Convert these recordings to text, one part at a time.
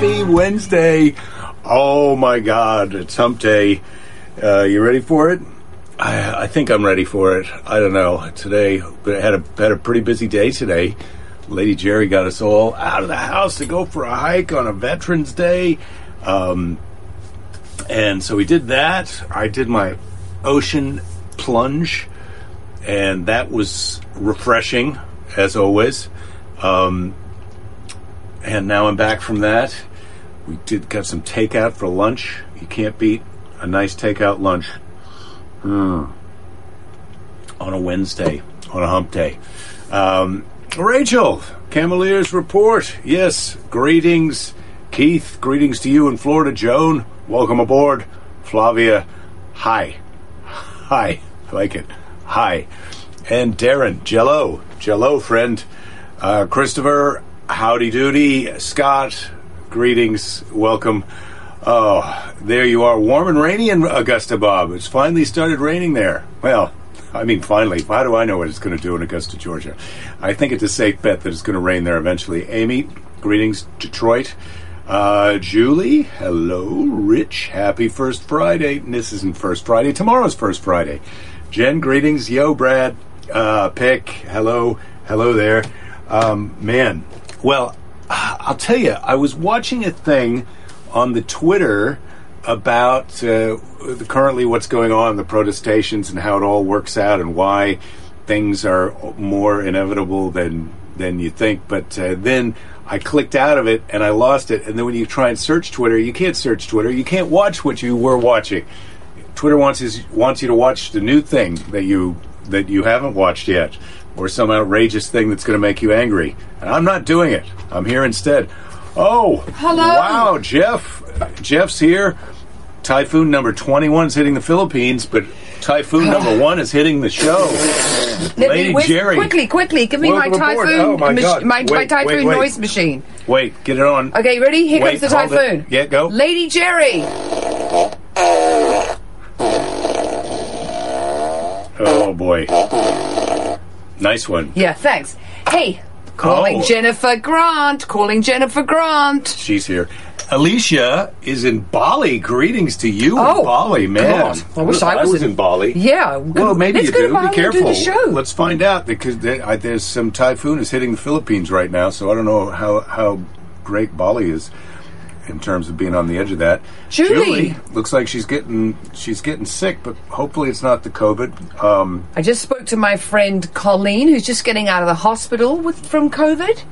Happy Wednesday. Oh my God, it's hump day. Uh, you ready for it? I, I think I'm ready for it. I don't know. Today, but I had a, had a pretty busy day today. Lady Jerry got us all out of the house to go for a hike on a Veterans Day. Um, and so we did that. I did my ocean plunge, and that was refreshing, as always. Um, and now I'm back from that. We did got some takeout for lunch. You can't beat a nice takeout lunch Mm. on a Wednesday, on a hump day. Um, Rachel, Cavalier's report. Yes, greetings, Keith. Greetings to you in Florida, Joan. Welcome aboard, Flavia. Hi, hi. I like it. Hi, and Darren, Jello, Jello, friend. Uh, Christopher, howdy doody. Scott, greetings, welcome. Oh, there you are, warm and rainy in Augusta, Bob. It's finally started raining there. Well, I mean, finally. How do I know what it's going to do in Augusta, Georgia? I think it's a safe bet that it's going to rain there eventually. Amy, greetings, Detroit. Uh, Julie, hello. Rich, happy first Friday. This isn't first Friday. Tomorrow's first Friday. Jen, greetings. Yo, Brad. Uh, Pick, hello. Hello there. Um, man, well, I'll tell you, I was watching a thing on the Twitter about uh, currently what's going on, the protestations, and how it all works out, and why things are more inevitable than than you think. But uh, then I clicked out of it and I lost it. And then when you try and search Twitter, you can't search Twitter. You can't watch what you were watching. Twitter wants is, wants you to watch the new thing that you that you haven't watched yet, or some outrageous thing that's going to make you angry. And I'm not doing it. I'm here instead. Oh, Hello. Wow, Jeff. Jeff's here. Typhoon number 21 is hitting the Philippines, but typhoon number one is hitting the show. Lady whiz- Jerry. quickly, quickly, give me Welcome my typhoon, Oh, my mach- my, my typhoon wait, wait. noise machine. Wait, get it on. Okay, ready? Here Wait, comes the typhoon. Yeah, go. Lady Jerry. Oh, boy. Nice one. Yeah, thanks. Hey, calling Oh. Jennifer Grant. Calling Jennifer Grant. She's here. Alicia is in Bali. Greetings to you Oh, in Bali, man. God. I wish I was in- in Bali. Yeah. Well, maybe let's you go do. To Bali Be and do careful. the show. Let's find out because there, I, there's some typhoon is hitting the Philippines right now, so I don't know how how great Bali is in terms of being on the edge of that. Julie. looks like she's getting she's getting sick, but hopefully it's not the COVID. Um, I just spoke to my friend Colleen, who's just getting out of the hospital with from COVID.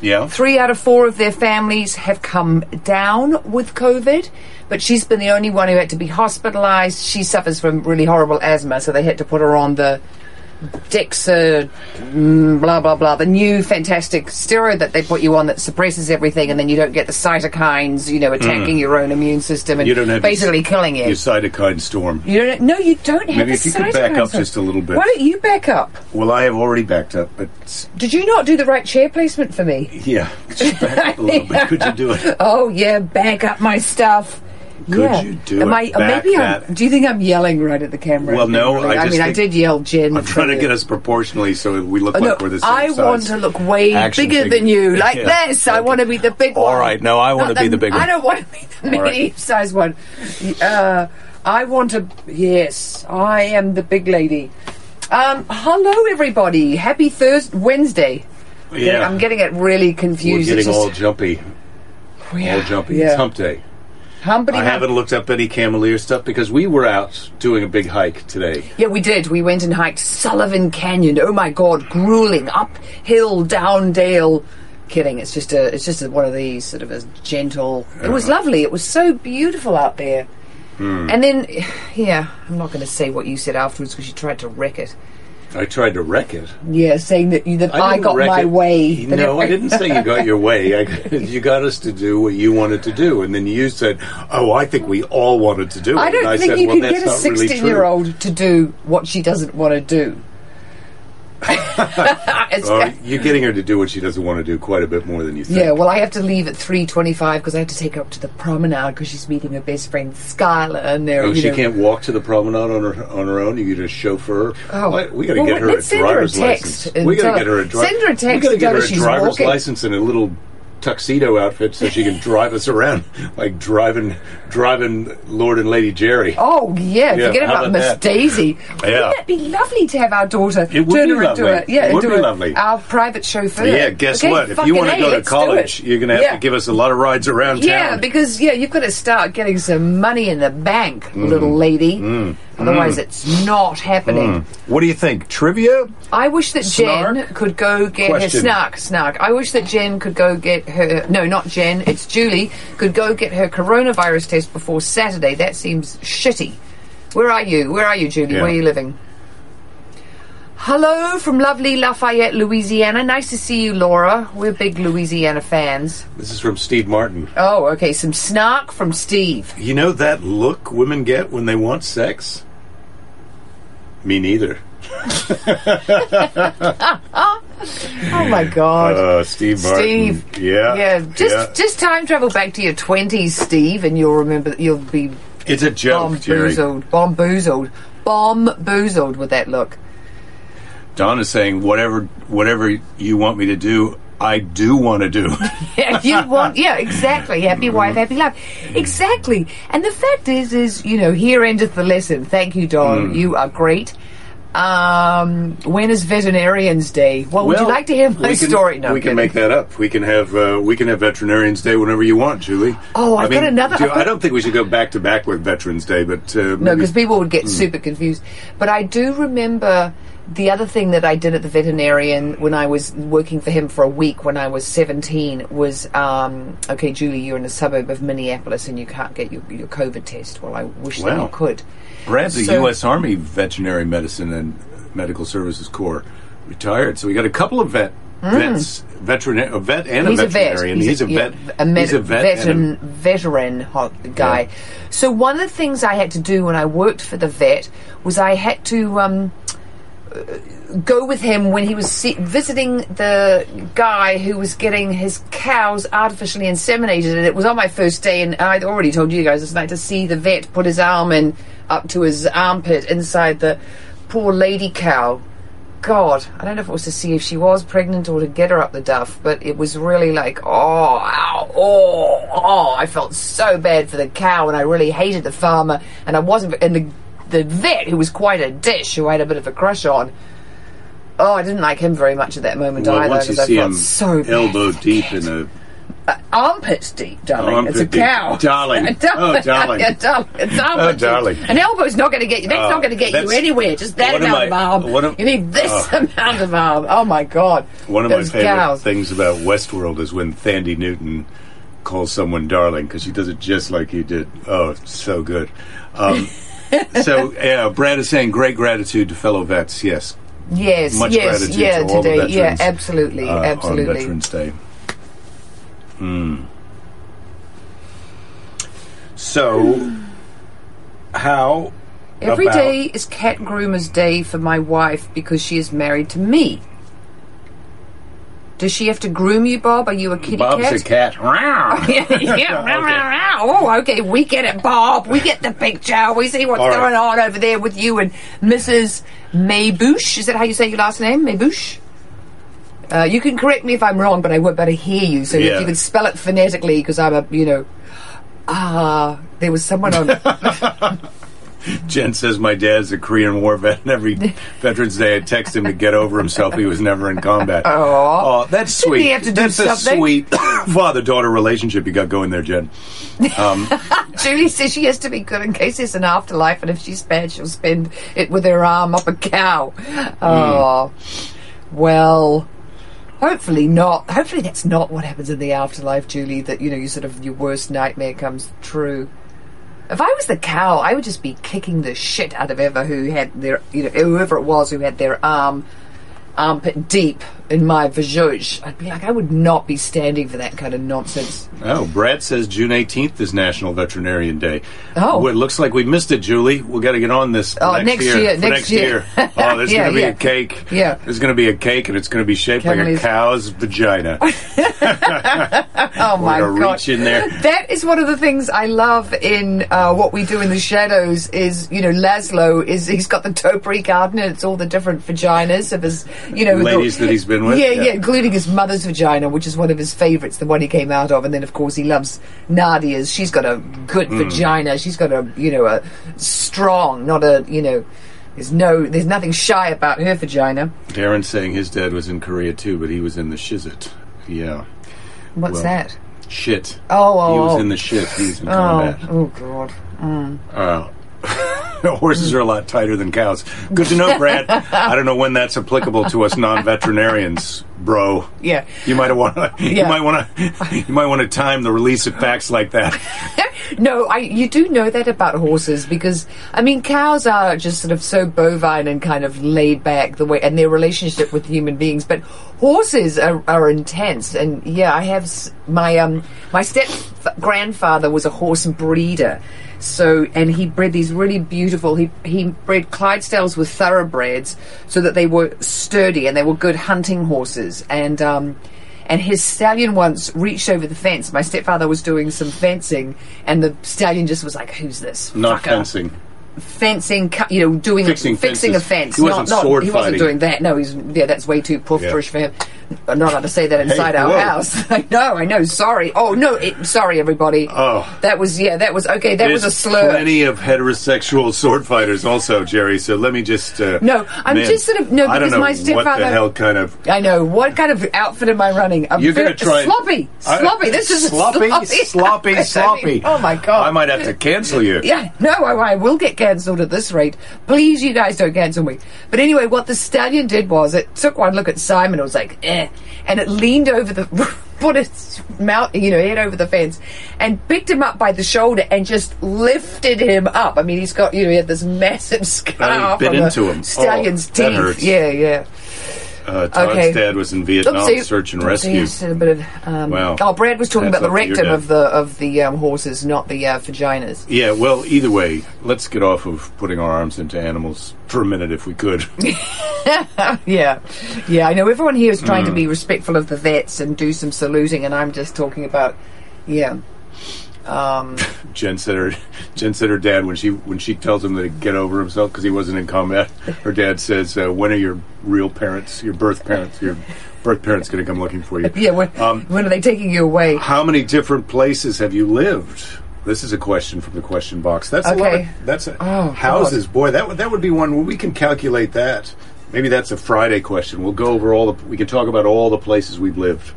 yeah, Three out of four of their families have come down with COVID, but she's been the only one who had to be hospitalized. She suffers from really horrible asthma, so they had to put her on the Dexa, mm, blah, blah, blah, the new fantastic steroid that they put you on that suppresses everything, and then you don't get the cytokines, you know, attacking your own immune system and Mm. You don't have basically your- killing you. your cytokine storm. You don't. No, you don't have Maybe if you could back up stuff. just a little bit. Why don't you back up? Well, I have already backed up, but Did you not do the right chair placement for me? yeah, just back up a little bit. Could you do it? Oh yeah, back up my stuff. Could yeah. you do Am it? I, maybe. I'm, do you think I'm yelling right at the camera? Well, no? I I, mean, I did yell Jen. I'm trying to get us proportionally so we look Oh, like no, we're the same I size. want to look way Action bigger figure. than you, like Yeah. this. I want to be the big All one. All right, no, I want Not to be the big one. I don't want to be the right. medium-sized one. Uh, I want to. Yes, I am the big lady. Um, hello, everybody. Happy Thursday, Wednesday. Yeah. I'm getting it really confused. We're getting all jumpy. Yeah, All jumpy. Yeah. It's hump day. Humpity I hump. haven't looked up any Camelier stuff because we were out doing a big hike today. Yeah, we did. We went and hiked Sullivan Canyon. Oh my god, grueling uphill, down dale. Kidding. It's just a. It's just a, one of these sort of a gentle. It was uh-huh. lovely. It was so beautiful out there. Hmm. And then, yeah, I'm not going to say what you said afterwards because you tried to wreck it. I tried to wreck it. Yeah, saying that you that I, didn't got my it. way. No, I didn't say you got your way. I, you got us to do what you wanted to do, and then you said, "Oh, I think we all wanted to do it." I and don't I think said, you well, can that's get a not really sixteen-year-old to do what she doesn't want to do. Oh, you're getting her to do what she doesn't want to do quite a bit more than you think. Yeah, well, I have to leave at three twenty-five because I have to take her up to the promenade because she's meeting her best friend Skylar, and they're Oh, she know, can't walk to the promenade on her on her own. You get a chauffeur. Oh. We got to Well, get her a send her a driver's license. We got to get her- a dri- send her a text We got to get her her a driver's walking. license and a little tuxedo outfit so she can drive us around, like driving, driving Lord and Lady Jerry. Oh yeah, Yeah, forget about Miss that? Daisy. Yeah. Wouldn't it be lovely to have our daughter It would turn be her into a yeah, It would be a- lovely. our private chauffeur? Yeah, guess Okay, what? If you want to go to college, you're going to have Yeah. to give us a lot of rides around town. Yeah, because yeah, you've got to start getting some money in the bank, Mm. little lady. Otherwise, mm. it's not happening. Mm. what do you think? Trivia? I wish that Jen Snark? could go get her Question. snark, snark. I wish that Jen could go get her. No, not Jen. It's Julie. Could go get her coronavirus test before Saturday. That seems shitty. Where are you? Where are you, Julie? Yeah. Where are you living? Hello from lovely Lafayette, Louisiana. Nice to see you, Laura. We're big Louisiana fans. This is from Steve Martin. Oh, okay. Some snark from Steve. You know that look women get when they want sex? Me neither. Oh my God. Uh, Steve Martin. Steve. Yeah. yeah, just yeah. just time travel back to your twenties, Steve, and you'll remember. You'll be It's a joke, Jerry. Bomboozled. Bomboozled. Bomboozled with that look. Don is saying, whatever, whatever you want me to do, I do want to do. Yeah, you want, yeah, exactly. Happy wife, happy life. Exactly. And the fact is, is, you know, here endeth the lesson. Thank you, Mm. Don. You are great. Um, when is Veterinarians Day? Well, would you like to hear my we can, story? No, we can kidding. make that up. We can have uh, we can have Veterinarians Day whenever you want, Julie. Oh, I've I mean, got another- do- I've got- I don't think we should go back to back with Veterans Day, but uh, No, because people would get Hmm. super confused. But I do remember the other thing that I did at the veterinarian when I was working for him for a week when I was 17 was um, okay, Julie, you're in a suburb of Minneapolis and you can't get your, your COVID test. Well, I wish that you could. Brad's a U.S. Army Veterinary Medicine and Medical Services Corps retired, so we got a couple of vet vets, veteran, a vet and. He's a a vet. veterinarian. He's, a yeah, vet. a med- he's a vet. veteran, veteran ho- guy. Yeah. So one of the things I had to do when I worked for the vet was I had to um, go with him when he was see- visiting the guy who was getting his cows artificially inseminated, and it was on my first day. And I'd already told you guys it's night to see the vet put his arm in up to his armpit inside the poor lady cow. God, I don't know if it was to see if she was pregnant or to get her up the duff, but it was really like, oh, ow, oh, oh. I felt so bad for the cow, and I really hated the farmer, and I wasn't, and the the vet who was quite a dish who I had a bit of a crush on. Oh, I didn't like him very much at that moment well, either. once you I see him so elbow deep in a armpits deep, darling. It's a deep. cow, Darling. A darling. Oh, darling. yeah, darling. It's Oh, deep. darling. An elbow's not going to get you. That's Uh, not going to get you anywhere. Just that amount of, arm. you need this uh, amount of arm. Oh my god! One of Those my favorite cows. things about Westworld is when Thandie Newton calls someone darling because she does it just like he did. Oh, so good. Um, so, yeah, Brad is saying great gratitude to fellow vets. Yes, Yes, much yes, gratitude yeah, to today, yeah, absolutely, uh, on absolutely. Veterans Day. Hmm. So, how Every day is cat groomer's day for my wife because she is married to me. Does she have to groom you, Bob? Are you a kitty Bob's cat? a cat. yeah, yeah. rah. Oh, okay. We get it, Bob. We get the picture. We see what's All right. going on over there with you and Mrs. Maybush. Is that how you say your last name? Maybush? Uh, you can correct me if I'm wrong, but I would better hear you. So Yeah. if you could spell it phonetically, because I'm a, you know, ah, there was someone on. Jen says my dad's a Korean War vet, and every Veterans Day I text him to get over himself. He was never in combat. Oh, that's sweet. he have to do that's something? a sweet father-daughter relationship you got going there, Jen. Um, Julie says she has to be good in case there's an afterlife, and if she's bad, she'll spend it with her arm up a cow. Oh, well, hopefully not. Hopefully that's not what happens in the afterlife, Julie. That you know, you sort of your worst nightmare comes true. If I was the cow, I would just be kicking the shit out of ever who had their, you know, whoever it was who had their arm armpit deep in my vajouge. I'd be like, I would not be standing for that kind of nonsense. oh, Brad says June 18th is National Veterinarian Day. Oh. Well, it looks like we missed it, Julie. We've got to get on this Oh, next, next year. year, next next year. year. Oh, there's Yeah, going to be yeah. a cake. Yeah. There's going to be a cake, and it's going to be shaped Can't like a cow's vagina. Oh my god! reach in there. That is one of the things I love in uh, what we do in the shadows. Is you know Laszlo is he's got the topiary garden and it's all the different vaginas of his you know, the- Ladies that he's been with, Yeah, yeah. yeah, including his mother's vagina, which is one of his favourites, the one he came out of, and then of course he loves Nadja's. She's got a good Hmm. vagina. She's got a, you know, a strong, not a, you know. There's no, there's nothing shy about her vagina. Darren's saying his dad was in Korea too, but he was in the shizit. Yeah. What's Well, that? Shit. Oh, oh, He was oh. in the shit. He was in Oh, combat. oh God. Oh. Horses are a lot tighter than cows. Good to know, Brad. I don't know when that's applicable to us non-veterinarians, bro. Yeah. You might want to. You Yeah. might want to. You might want to time the release of facts like that. no, I you do know that about horses because I mean cows are just sort of so bovine and kind of laid back the way and their relationship with human beings, but horses are, are intense. And yeah, I have s- my um my step grandfather was a horse breeder. So and he bred these really beautiful. He he bred Clydesdales with thoroughbreds so that they were sturdy and they were good hunting horses. And um, and his stallion once reached over the fence. My stepfather was doing some fencing, and the stallion just was like, "Who's this?" Not fucker?" fencing. Fencing, you know, doing Fixing fixing a fence. He wasn't not, not, he wasn't fighting. doing that. No, he's yeah, that's way too pufferish Yeah. for him. I'm not allowed to say that inside our whoa. house. I know, I know. Sorry. Oh no, it, sorry everybody. Oh. that was yeah, that was okay. That was a slur. plenty of heterosexual sword fighters, also, Jerry. So let me just. Uh, No, I'm man, just sort of- no, I don't because know my what the stepfather- hell kind of. I know. What kind of outfit am I running? I'm You're very- going to try sloppy, I- sloppy. This is a sloppy, sloppy, sloppy. I mean, sloppy. oh my god! I might have to cancel you. Yeah, no, I, I will get cancelled at this rate. Please, you guys don't cancel me. But anyway, what the stallion did was it took one look at Simon. It was like, eh, and it leaned over the, put its mouth, you know, head over the fence, and picked him up by the shoulder and just lifted him up. I mean, he's got, you know, he had this massive scar bit into the him. stallion's Oh, teeth. Yeah, yeah. Uh, Todd's Okay. dad was in Vietnam, Oopsie. search and rescue. yes, a bit of, um, Wow. Oh, Brad was talking about the off to your rectum of the of the um, horses, not the uh, vaginas. Yeah, well, either way, let's get off of putting our arms into animals for a minute if we could. Yeah, yeah. I know everyone here is Hmm. trying to be respectful of the vets and do some saluting, and I'm just talking about, yeah. Um, Jen said her Jen said her dad when she when she tells him to get over himself because he wasn't in combat. Her dad says, uh, "When are your real parents, your birth parents, your birth parents going to come looking for you?" yeah. When, Um, when are they taking you away? How many different places have you lived? This is a question from the question box. That's a lot. Of, that's a, Oh, houses. Boy, that would that would be one we can calculate that. Maybe that's a Friday question. We'll go over all the. We can talk about all the places we've lived.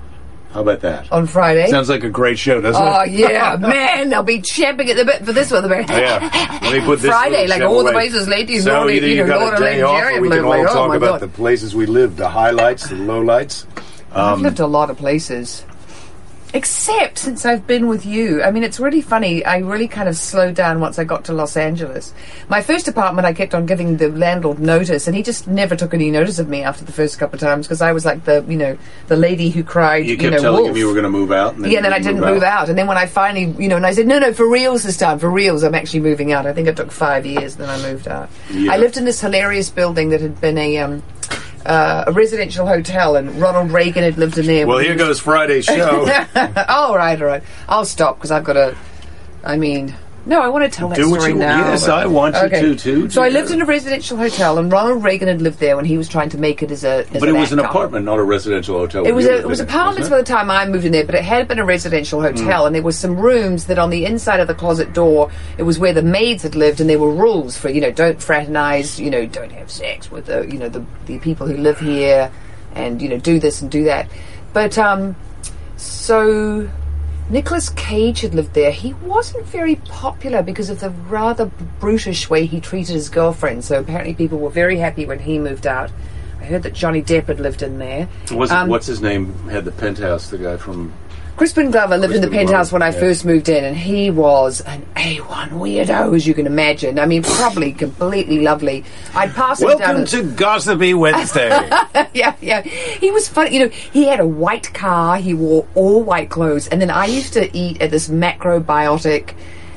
How about that? On Friday. Sounds like a great show, doesn't it? oh yeah, man! I'll be champing at the bit for this one. Yeah. Let me put this Friday, like all the places ladies, So either you you got a day off, or we can all oh talk about the places we lived, the highlights, the lowlights. I've Um, lived a lot of places. Except since I've been with you. I mean, it's really funny. I really kind of slowed down once I got to Los Angeles. My first apartment, I kept on giving the landlord notice, and he just never took any notice of me after the first couple of times because I was like the, you know, the lady who cried, You you, kept know, telling wolf. him you were going to move out, and then yeah, and then I didn't move out. And then when I finally, you know, and I said, no, no, for reals this time, for reals, I'm actually moving out. I think it took five years, then I moved out. Yeah. I lived in this hilarious building that had been a, um, uh, a residential hotel, and Ronald Reagan had lived in there. Well, here goes Friday's show. all right, all right. I'll stop because I've got a. I mean, no, I want to tell that Do what story you- now. yes, I want you to, too, So I lived in a residential hotel, and Ronald Reagan had lived there when he was trying to make it as a. As but it was an apartment, not a residential hotel. It was a, it was apartments by the time I moved in there, but it had been a residential hotel, Mm. and there was some rooms that on the inside of the closet door, it was where the maids had lived, and there were rules for you know don't fraternize, you know don't have sex with the you know the the people who live here, and you know do this and do that, but um, so Nicolas Cage had lived there. He wasn't very popular because of the rather brutish way he treated his girlfriend. So apparently, people were very happy when he moved out. I heard that Johnny Depp had lived in there. Was it, Um, what's his name? Had the penthouse. The guy from. Crispin Glover lived in the penthouse Glover, when I yeah. first moved in, and he was an A1 weirdo, as you can imagine. I mean, probably completely lovely. I'd pass him down. Welcome to Gossipy Wednesday. yeah, yeah. He was funny. You know, he had a white car. He wore all white clothes, and then I used to eat at this macrobiotic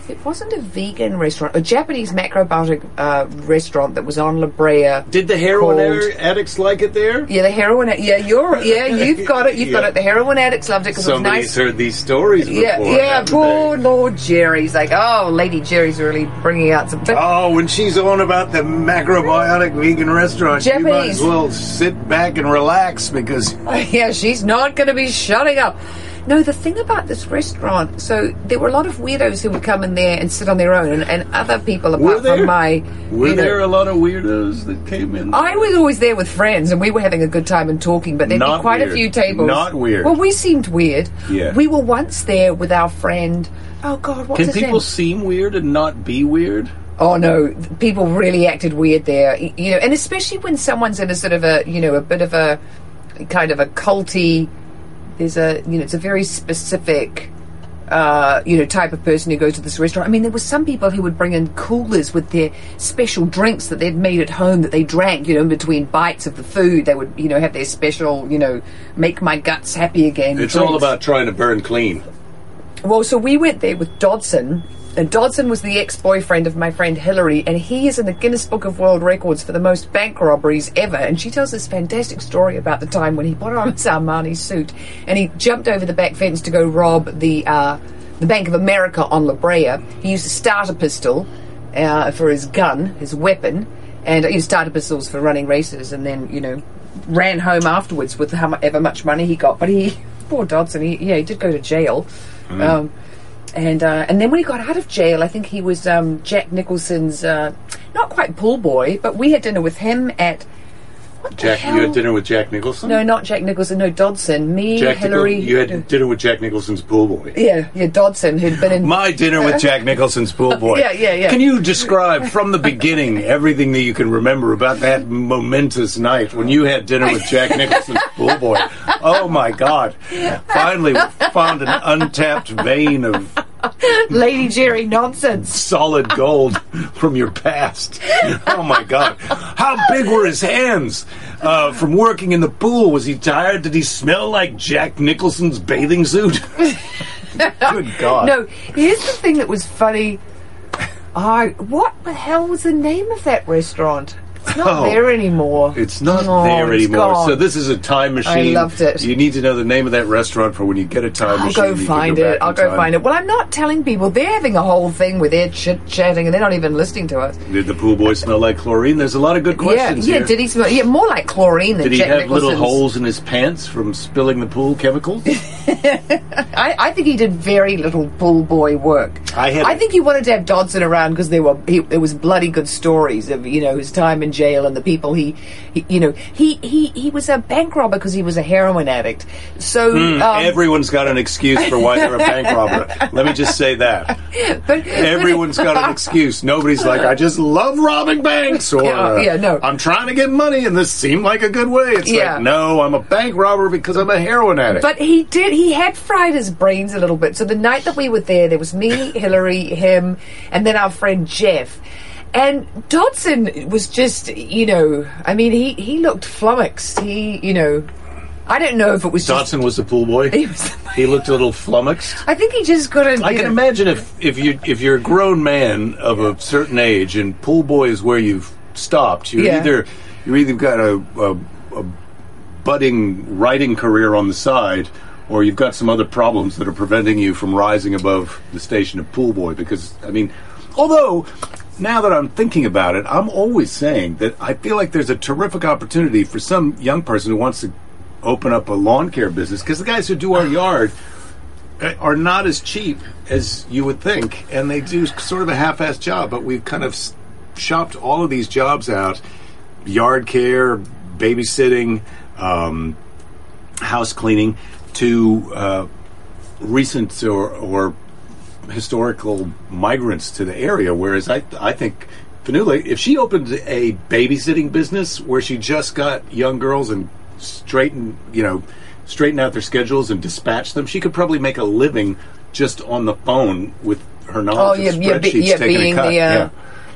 It wasn't a vegan restaurant, a Japanese macrobiotic uh, restaurant that was on La Brea. Did the heroin Called- addicts like it there? Yeah, the heroin. Yeah, you're. Yeah, you've got it. You've got it. The heroin addicts loved it because it was nice. heard these stories before. Yeah, yeah. Poor they? Lord Jerry's like, oh, Lady Jerry's really bringing out some. Oh, when she's on about the macrobiotic vegan restaurant, you might as well sit back and relax because yeah, she's not going to be shutting up. No, the thing about this restaurant, so there were a lot of weirdos who would come in there and sit on their own, and, and other people apart from my. were you know- there a lot of weirdos that came in? I was always there with friends, and we were having a good time and talking. But there'd Not be quite weird. a few tables. Not weird. Well, we seemed weird. Yeah. We were once there with our friend. Oh God, what's Can his people name? seem weird and not be weird? Oh no, people really acted weird there. You know, and especially when someone's in a sort of a, you know, a bit of a kind of a culty. There's a, you know, it's a very specific. Uh, you know, type of person who goes to this restaurant. I mean, there were some people who would bring in coolers with their special drinks that they'd made at home that they drank. You know, in between bites of the food, they would, you know, have their special, you know, make my guts happy again. It's all about trying to burn clean. Well, so we went there with Dodson, and Dodson was the ex-boyfriend of my friend Hillary, and he is in the Guinness Book of World Records for the most bank robberies ever. And she tells this fantastic story about the time when he put on his Armani suit and he jumped over the back fence to go rob the uh, the Bank of America on La Brea. He used a starter pistol uh, for his gun, his weapon, and he used starter pistols for running races, and then you know ran home afterwards with however much money he got. But he, poor Dodson, he yeah he did go to jail. Um, and uh, and then when he got out of jail, I think he was um, Jack Nicholson's uh, not quite pool boy, but we had dinner with him at what Jack, you had dinner with Jack Nicholson. No, not Jack Nicholson. No, Dodson. Me, Jack Hillary. Nichol- you had dinner with Jack Nicholson's pool boy. yeah, yeah, Dodson who'd been in. My dinner with Jack Nicholson's pool boy. Yeah, yeah, yeah. Can you describe from the beginning everything that you can remember about that momentous night when you had dinner with Jack Nicholson's pool boy? Oh my God! Finally, we found an untapped vein of Lady Jerry nonsense. solid gold from your past. Oh my God! How big were his hands uh, from working in the pool? Was he tired? Did he smell like Jack Nicholson's bathing suit? Good God! No, here's the thing that was funny. I what the hell was the name of that restaurant? It's not Oh. there anymore. It's not Oh, there it's anymore. gone. So this is a time machine. I loved it. You need to know the name of that restaurant for when you get a time machine. I'll machine. go you can find back it. I'll go time. find it. Well, I'm not telling people. They're having a whole thing with they're chit chatting and they're not even listening to us. Did the pool boy smell like chlorine? There's a lot of good questions yeah, yeah. here. Did he smell? Yeah, more like chlorine than Did he Jack have little holes in his pants from spilling the pool chemicals? I, I think he did very little pool boy work. I had- I think he wanted to have Dodson around because there were he, there was bloody good stories of you know his time in jail and the people he, he you know he he he was a bank robber because he was a heroin addict. So um, Everyone's got an excuse for why they're a bank robber. Let me just say that. but Everyone's got an excuse. Nobody's like, I just love robbing banks, or Yeah, yeah, no. I'm trying to get money, and this seemed like a good way. It's Yeah. like, no, I'm a bank robber because I'm a heroin addict. But he did. He had fried his brains a little bit. So the night that we were there, there was me, Hillary, him, and then our friend Jeff. And Dodson was just, you know, I mean, he he looked flummoxed. He, you know, I don't know if it was just. Dodson was the pool boy. He was- He looked a little flummoxed. I think he just couldn't. I can know- imagine if, if you if you're a grown man of a certain age and pool boy is where you've stopped, you're Yeah. either you're either got a, a, a budding writing career on the side, or you've got some other problems that are preventing you from rising above the station of pool boy. Because I mean, although now that I'm thinking about it, I'm always saying that I feel like there's a terrific opportunity for some young person who wants to open up a lawn care business because the guys who do our yard uh, are not as cheap as you would think, and they do sort of a half-assed job. But we've kind of shopped all of these jobs out: yard care, babysitting, um, house cleaning, to uh, recent or, or historical migrants to the area. Whereas I, I think Fanula, if she opened a babysitting business where she just got young girls and straighten, you know, straighten out their schedules and dispatch them, she could probably make a living just on the phone with her Oh knowledge yeah, of yeah, be, yeah, taking being a cut. the uh, yeah.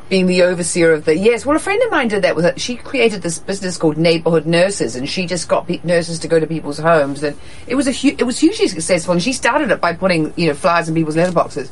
Being the overseer of the yes. Well, a friend of mine did that with her. She created this business called Neighborhood Nurses, and she just got pe- nurses to go to people's homes, and it was a hu- it was hugely successful. And she started it by putting you know flyers in people's letterboxes.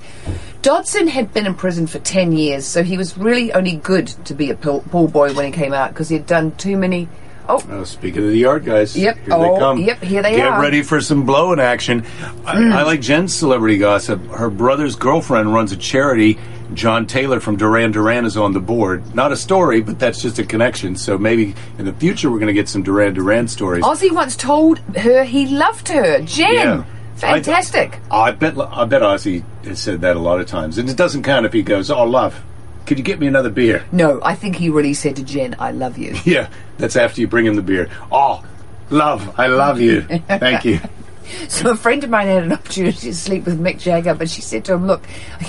Dodson had been in prison for 10 years, so he was really only good to be a pool, pool boy when he came out because he'd done too many. Oh, Oh, speaking of the yard guys, Yep. here Oh, they come. yep, here they Get are. Get ready for some blowing action. I, I mm. like Jen's celebrity gossip. Her brother's girlfriend runs a charity. John Taylor from Duran Duran is on the board. Not a story, but that's just a connection. So maybe in the future we're going to get some Duran Duran stories. Ozzy once told her he loved her. Jen! Yeah. Fantastic. I bet I bet Ozzy has said that a lot of times, and it doesn't count if he goes, "Oh, love, could you get me another beer?" no, I think he really said to Jen, I love you. Yeah, that's after you bring him the beer. Oh, love, I love you. Thank you. So a friend of mine had an opportunity to sleep with Mick Jagger, but she said to him, "Look,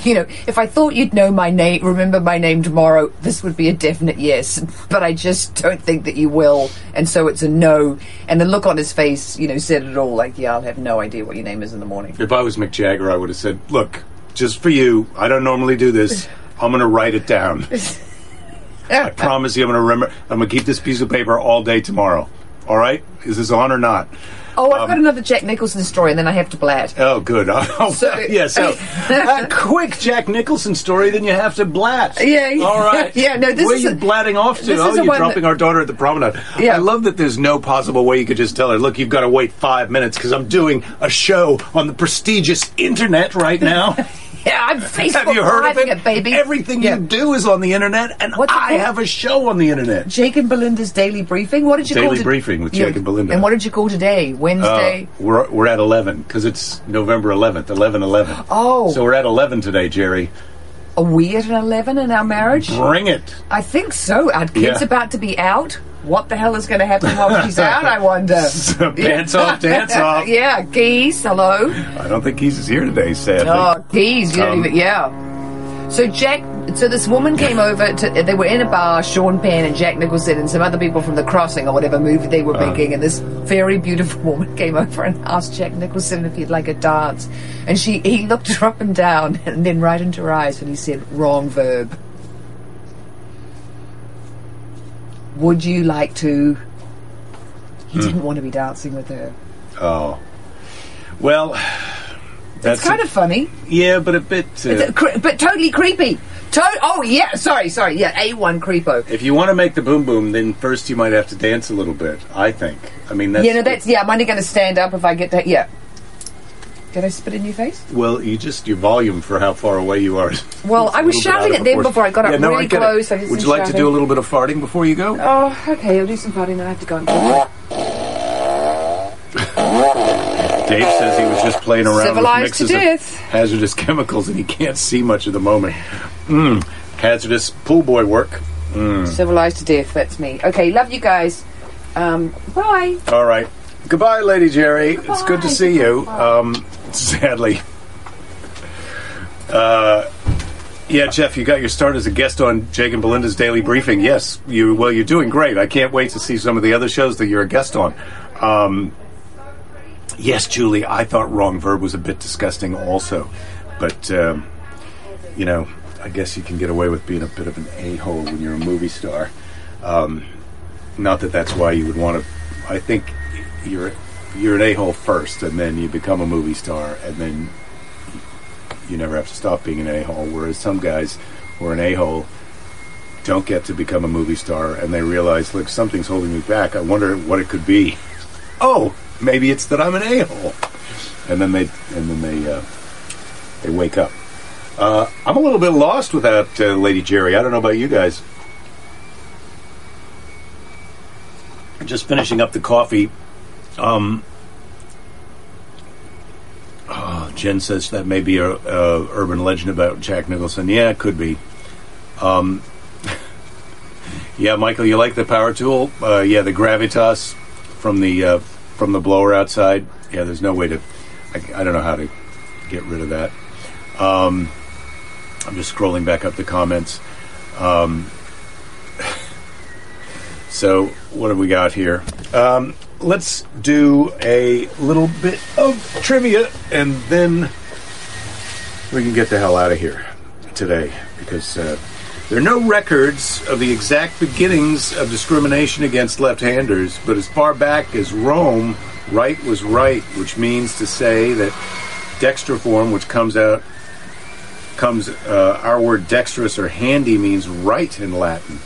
you know, if I thought you'd know my name, remember my name tomorrow, this would be a definite yes. But I just don't think that you will, and so it's a no." And the look on his face, you know, said it all. Like, yeah, I'll have no idea what your name is in the morning. If I was Mick Jagger, I would have said, "Look, just for you, I don't normally do this. I'm going to write it down. I promise you, I'm going to remember. I'm going to keep this piece of paper all day tomorrow. All right? Is this on or not?" Oh, I've got um, another Jack Nicholson story, and then I have to blat. Oh, good. Oh, So- yeah, oh. so a quick Jack Nicholson story, then you have to blat. Yeah. All right. Yeah, no, this Where is you a- blatting off to? Oh, you're dropping that- our daughter at the promenade. Yeah. I love that there's no possible way you could just tell her, look, you've got to wait five minutes because I'm doing a show on the prestigious internet right now. Yeah, I'm Facebook have you heard of it? it, baby. Everything Yeah. you do is on the internet, and What's I have a show on the internet. Jake and Belinda's daily briefing. What did you call it? Daily? Briefing with Jake and Belinda. And what did you call today? Uh, Wednesday. we're, we're at 11 because it's November 11th, 11 11. Oh. So we're at 11 today, Jerry. Are we at an eleven in our marriage? Bring it. I think so. Our kid's Yeah. about to be out. What the hell is going to happen while she's out? I wonder. Pants off, dance off. yeah, geese. Hello. I don't think Geese is here today, sadly. Oh, geese. You don't Um, even. Yeah. So Jack. So this woman came over to. They were in a bar. Sean Penn and Jack Nicholson and some other people from The Crossing or whatever movie they were Uh. making. And this very beautiful woman came over and asked Jack Nicholson if he'd like a dance. And she he looked her up and down and then right into her eyes and he said, "Wrong verb." Would you like to? He didn't want to be dancing with her. Oh. Well, that's It's kind of funny. yeah, but a bit. Uh, a cre- but totally creepy. To- oh yeah, sorry, sorry, yeah, a one creepo. if you want to make the boom boom, then first you might have to dance a little bit. I think. I mean, that's Yeah, no, that's yeah. I'm only going to stand up if I get that. Yeah. Did I spit in your face? well, you just your volume for how far away you are. Well, I was It's a little bit shouting at them before I got up Yeah, no, really I get it. close. I Would you like to do a little bit of farting before you go? Oh, okay. I'll do some farting. Then I have to go. And- Dave says he was just playing around Civilized with mixes death. of hazardous chemicals and he can't see much at the moment. Mm, hazardous pool boy work. Civilized to death. That's me. Okay, love you guys. Um, bye. All right. Goodbye, Lady Jerry. It's good to see you. Um, sadly. Uh, yeah, Jeff, you got your start as a guest on Jake and Belinda's Daily Briefing. Yes, you. Well, you're doing great. I can't wait to see some of the other shows that you're a guest on. Um, yes, Julie, I thought wrong verb was a bit disgusting, also, but um, you know, I guess you can get away with being a bit of an a-hole when you're a movie star. Um, not that that's why you would want to. I think you're you're an a-hole first, and then you become a movie star, and then you never have to stop being an a-hole. Whereas some guys who are an a-hole don't get to become a movie star, and they realize, look, something's holding me back. I wonder what it could be. Oh, maybe it's that I'm an a-hole, and then they and then they uh, they wake up. Uh, I'm a little bit lost without uh, Lady Jerry. I don't know about you guys. Just finishing up the coffee. Um, oh, Jen says that may be a, a urban legend about Jack Nicholson. Yeah, it could be. Um, yeah, Michael, you like the power tool? Uh, yeah, the gravitas from the uh, from the blower outside. Yeah, there's no way to. I, I don't know how to get rid of that. Um, I'm just scrolling back up the comments. Um, so, what have we got here? Um, let's do a little bit of trivia, and then we can get the hell out of here today because uh, there are no records of the exact beginnings of discrimination against left-handers. But as far back as Rome, right was right, which means to say that dextroform, which comes out comes uh, our word dexterous or handy means right in Latin.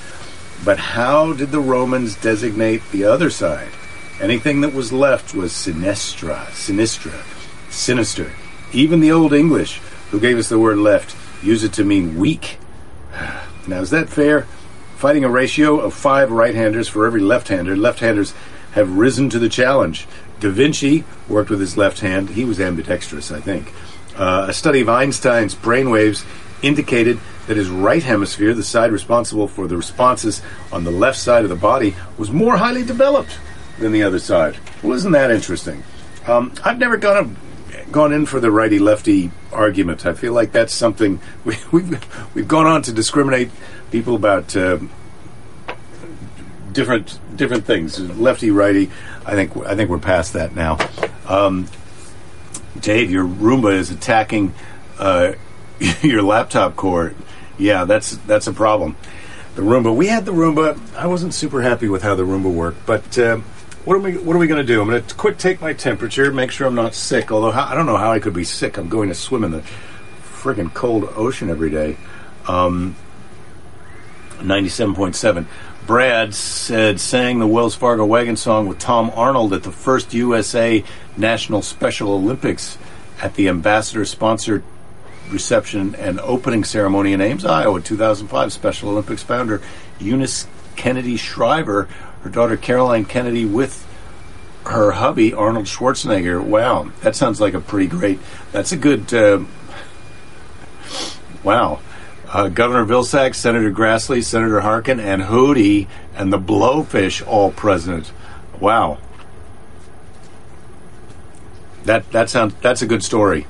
But how did the Romans designate the other side? Anything that was left was sinistra, sinistra, sinister. Even the Old English, who gave us the word left, use it to mean weak. Now, is that fair? Fighting a ratio of five right handers for every left hander, left handers have risen to the challenge. Da Vinci worked with his left hand. He was ambidextrous, I think. Uh, a study of Einstein's brainwaves indicated that his right hemisphere, the side responsible for the responses on the left side of the body, was more highly developed than the other side. Wasn't that interesting? Um, I've never gone gone in for the righty lefty argument. I feel like that's something we, we've we've gone on to discriminate people about uh, different different things, lefty righty. I think I think we're past that now. Um, Dave, your Roomba is attacking uh, your laptop cord. Yeah, that's that's a problem. The Roomba. We had the Roomba. I wasn't super happy with how the Roomba worked, but uh, what are we what are we going to do? I'm going to quick take my temperature, make sure I'm not sick. Although I don't know how I could be sick. I'm going to swim in the friggin' cold ocean every day. Um, 97.7. Brad said sang the Wells Fargo Wagon song with Tom Arnold at the first USA National Special Olympics at the ambassador sponsored reception and opening ceremony in Ames, Iowa, 2005. Special Olympics founder Eunice Kennedy Shriver, her daughter Caroline Kennedy, with her hubby Arnold Schwarzenegger. Wow, that sounds like a pretty great. That's a good. Uh, wow. Uh, Governor Vilsack, Senator Grassley, Senator Harkin, and Hootie and the Blowfish all present. Wow. That that sounds that's a good story.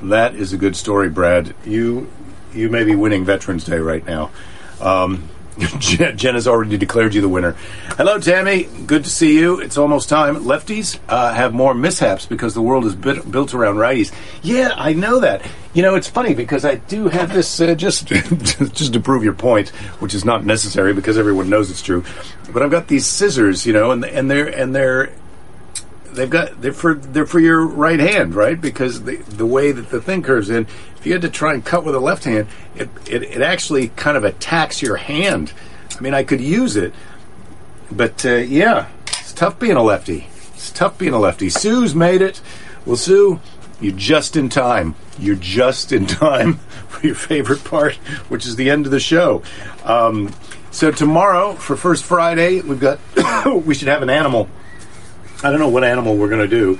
That is a good story, Brad. You you may be winning Veterans Day right now. Um, Jen, Jen has already declared you the winner. Hello, Tammy. Good to see you. It's almost time. Lefties uh, have more mishaps because the world is bit, built around righties. Yeah, I know that. You know, it's funny because I do have this uh, just just to prove your point, which is not necessary because everyone knows it's true. But I've got these scissors, you know, and and they're and they're they've got they're for they're for your right hand, right? Because the the way that the thing curves in, if you had to try and cut with a left hand, it it, it actually kind of attacks your hand. I mean, I could use it, but uh, yeah, it's tough being a lefty. It's tough being a lefty. Sue's made it. Well, Sue, you're just in time. You're just in time for your favorite part, which is the end of the show. Um, so tomorrow for First Friday, we've got we should have an animal I don't know what animal we're going to do,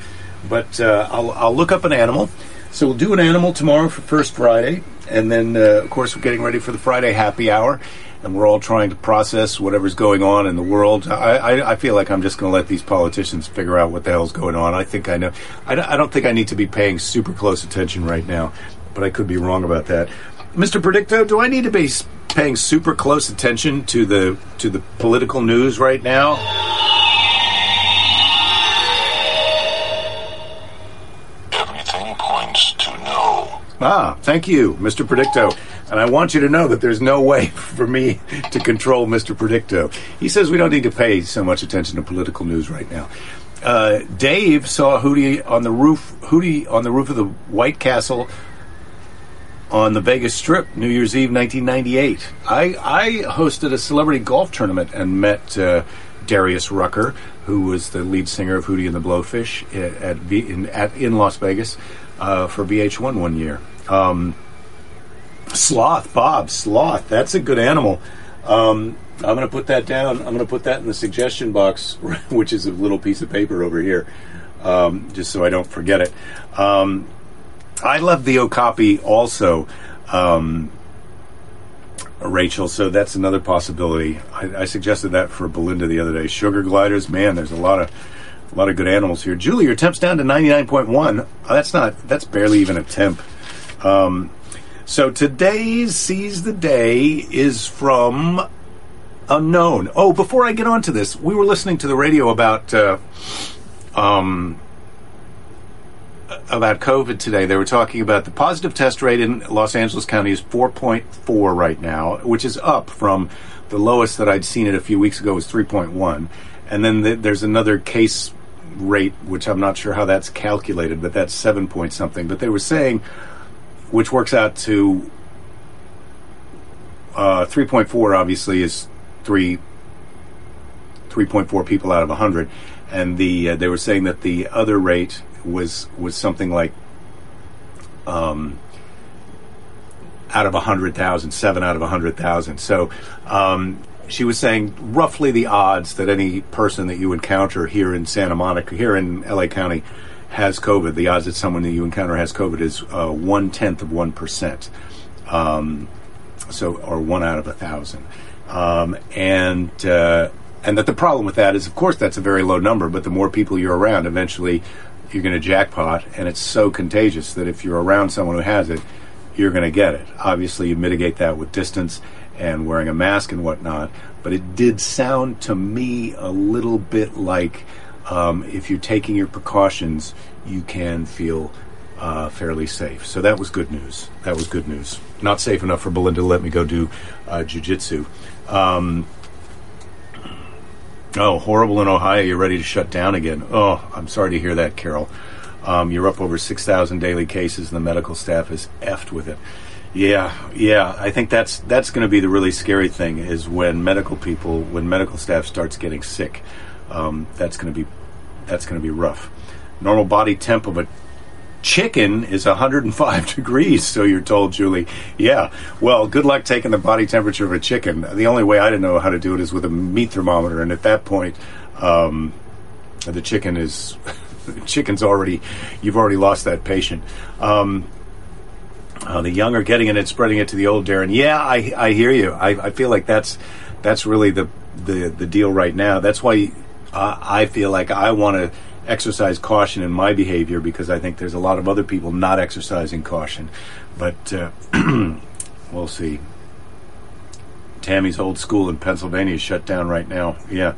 but uh, I'll, I'll look up an animal. So we'll do an animal tomorrow for First Friday, and then uh, of course we're getting ready for the Friday happy hour, and we're all trying to process whatever's going on in the world. I, I, I feel like I'm just going to let these politicians figure out what the hell's going on. I think I know. I I don't think I need to be paying super close attention right now, but I could be wrong about that. Mr. Predicto, do I need to be paying super close attention to the to the political news right now? Ah, thank you, Mr. Predicto. And I want you to know that there's no way for me to control Mr. Predicto. He says we don't need to pay so much attention to political news right now. Uh, Dave saw Hootie on the roof. Hootie on the roof of the White Castle on the Vegas Strip, New Year's Eve, 1998. I, I hosted a celebrity golf tournament and met uh, Darius Rucker, who was the lead singer of Hootie and the Blowfish at, at, in, at in Las Vegas uh, for VH1 one year. Um, sloth, Bob, sloth. That's a good animal. Um, I'm going to put that down. I'm going to put that in the suggestion box, which is a little piece of paper over here, um, just so I don't forget it. Um, I love the Okapi also, um, Rachel. So that's another possibility. I, I, suggested that for Belinda the other day. Sugar gliders, man. There's a lot of a lot of good animals here. Julie, your temp's down to 99.1. that's not. That's barely even a temp. Um, so today's Seize the Day is from Unknown. Oh, before I get on to this, we were listening to the radio about uh, um, about COVID today. They were talking about the positive test rate in Los Angeles County is 4.4 right now, which is up from the lowest that I'd seen it a few weeks ago was 3.1. And then the, there's another case rate, which I'm not sure how that's calculated, but that's seven point something. But they were saying which works out to uh, 3.4 obviously is three 3.4 people out of 100, and the uh, they were saying that the other rate was was something like um, out of 100,000, 7 out of 100,000. So um, she was saying roughly the odds that any person that you encounter here in Santa Monica, here in LA County, has COVID, the odds that someone that you encounter has COVID is uh, one tenth of 1%. Um, so, or one out of a thousand. Um, and, uh, and that the problem with that is, of course, that's a very low number, but the more people you're around, eventually you're going to jackpot, and it's so contagious that if you're around someone who has it, you're going to get it. Obviously, you mitigate that with distance and wearing a mask and whatnot, but it did sound to me a little bit like um, if you're taking your precautions, you can feel uh, fairly safe. So that was good news. That was good news. Not safe enough for Belinda to let me go do uh, jujitsu. Um, oh, horrible in Ohio. You're ready to shut down again. Oh, I'm sorry to hear that, Carol. Um, you're up over 6,000 daily cases, and the medical staff is effed with it. Yeah, yeah. I think that's that's going to be the really scary thing is when medical people, when medical staff starts getting sick. Um, that's going to be that's going to be rough. Normal body temp of a chicken is 105 degrees, so you're told, Julie. Yeah. Well, good luck taking the body temperature of a chicken. The only way I didn't know how to do it is with a meat thermometer, and at that point, um, the chicken is chicken's already you've already lost that patient. Um, uh, the young are getting it and spreading it to the old, Darren. Yeah, I, I hear you. I, I feel like that's that's really the, the the deal right now. That's why I feel like I want to exercise caution in my behavior because I think there's a lot of other people not exercising caution. But uh, we'll see. Tammy's old school in Pennsylvania is shut down right now. Yeah,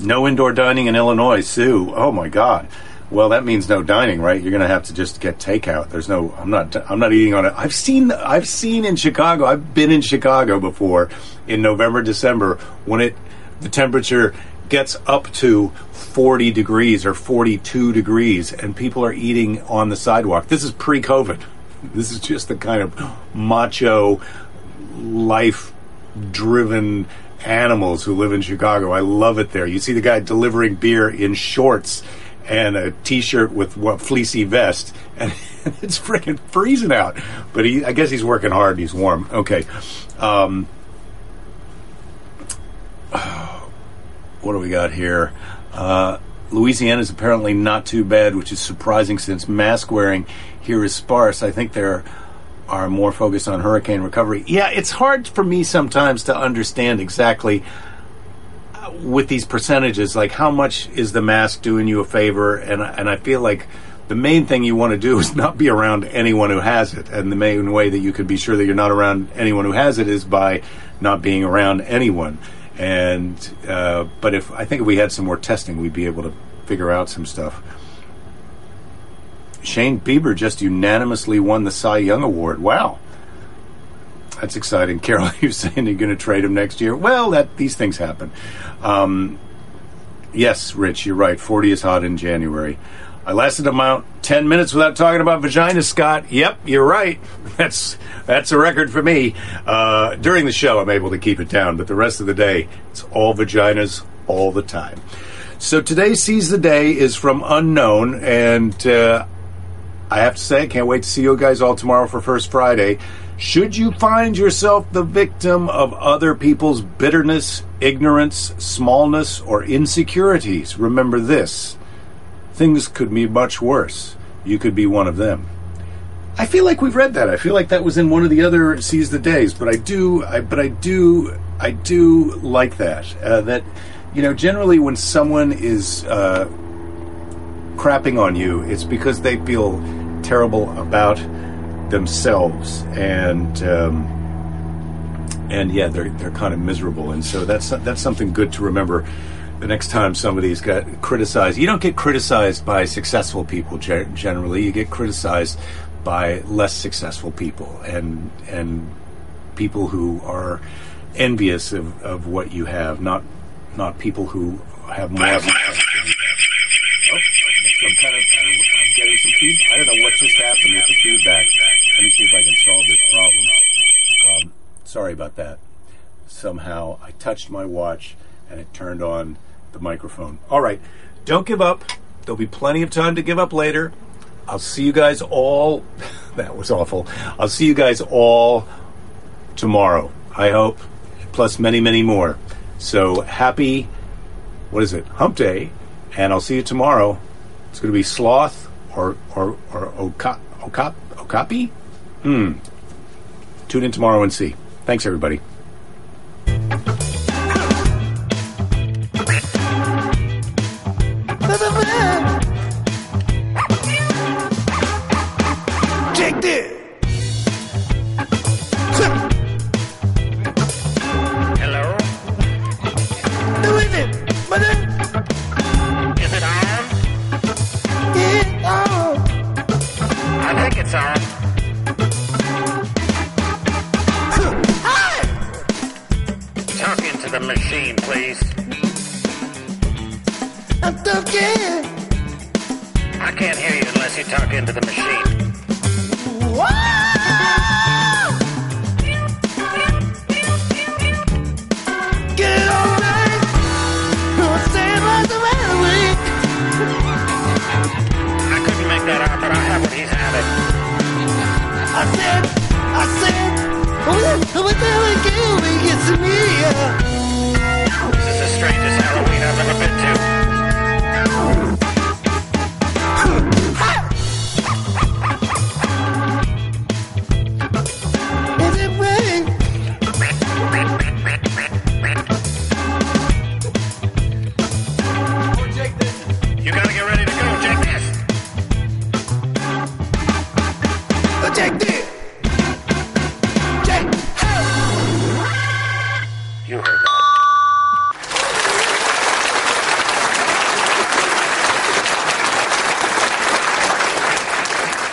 no indoor dining in Illinois. Sue, oh my God. Well, that means no dining, right? You're going to have to just get takeout. There's no. I'm not. I'm not eating on it. I've seen. I've seen in Chicago. I've been in Chicago before in November, December when it the temperature gets up to 40 degrees or 42 degrees, and people are eating on the sidewalk. This is pre-COVID. This is just the kind of macho, life-driven animals who live in Chicago. I love it there. You see the guy delivering beer in shorts and a t-shirt with what fleecy vest, and it's freaking freezing out. But he, I guess he's working hard. He's warm. Okay. Um, what do we got here? Uh, Louisiana is apparently not too bad, which is surprising since mask wearing here is sparse. I think there are more focused on hurricane recovery. Yeah, it's hard for me sometimes to understand exactly with these percentages, like how much is the mask doing you a favor? And and I feel like the main thing you want to do is not be around anyone who has it. And the main way that you can be sure that you're not around anyone who has it is by not being around anyone. And uh, but if I think if we had some more testing, we'd be able to figure out some stuff. Shane Bieber just unanimously won the Cy Young Award. Wow. That's exciting. Carol, you're saying you're going to trade him next year. Well, that these things happen. Um, yes, Rich, you're right. 40 is hot in January. I lasted about 10 minutes without talking about vagina, Scott. Yep, you're right. That's that's a record for me. Uh, during the show, I'm able to keep it down, but the rest of the day, it's all vaginas all the time. So today, Seize the Day is from Unknown, and uh, I have to say, I can't wait to see you guys all tomorrow for First Friday. Should you find yourself the victim of other people's bitterness, ignorance, smallness, or insecurities, remember this things could be much worse. You could be one of them. I feel like we've read that. I feel like that was in one of the other Seize the Days, but I do, I, but I do, I do like that. Uh, that you know, generally when someone is uh, crapping on you, it's because they feel terrible about themselves and um, and yeah they're they're kind of miserable and so that's that's something good to remember the next time somebody's got criticized you don't get criticized by successful people generally you get criticized by less successful people and and people who are envious of, of what you have not not people who have more oh, some kind of I'm getting some feedback I don't know what just happened with the feedback let me see if I can solve this problem. Um, sorry about that. somehow I touched my watch and it turned on the microphone. All right, don't give up. There'll be plenty of time to give up later. I'll see you guys all. that was awful. I'll see you guys all tomorrow, I hope, plus many, many more. So happy, what is it, hump day, and I'll see you tomorrow. It's going to be sloth or, or, or okap, okap, okapi? Hmm. Tune in tomorrow and see. Thanks, everybody. Talk into the machine, please. I'm talking. I can't hear you unless you talk into the machine. Wow. Get it all right. Don't say about the. I couldn't make that out, but I have what he's having. I said, I said, what the hell he me? Uh, This is the strangest Halloween I've ever been to.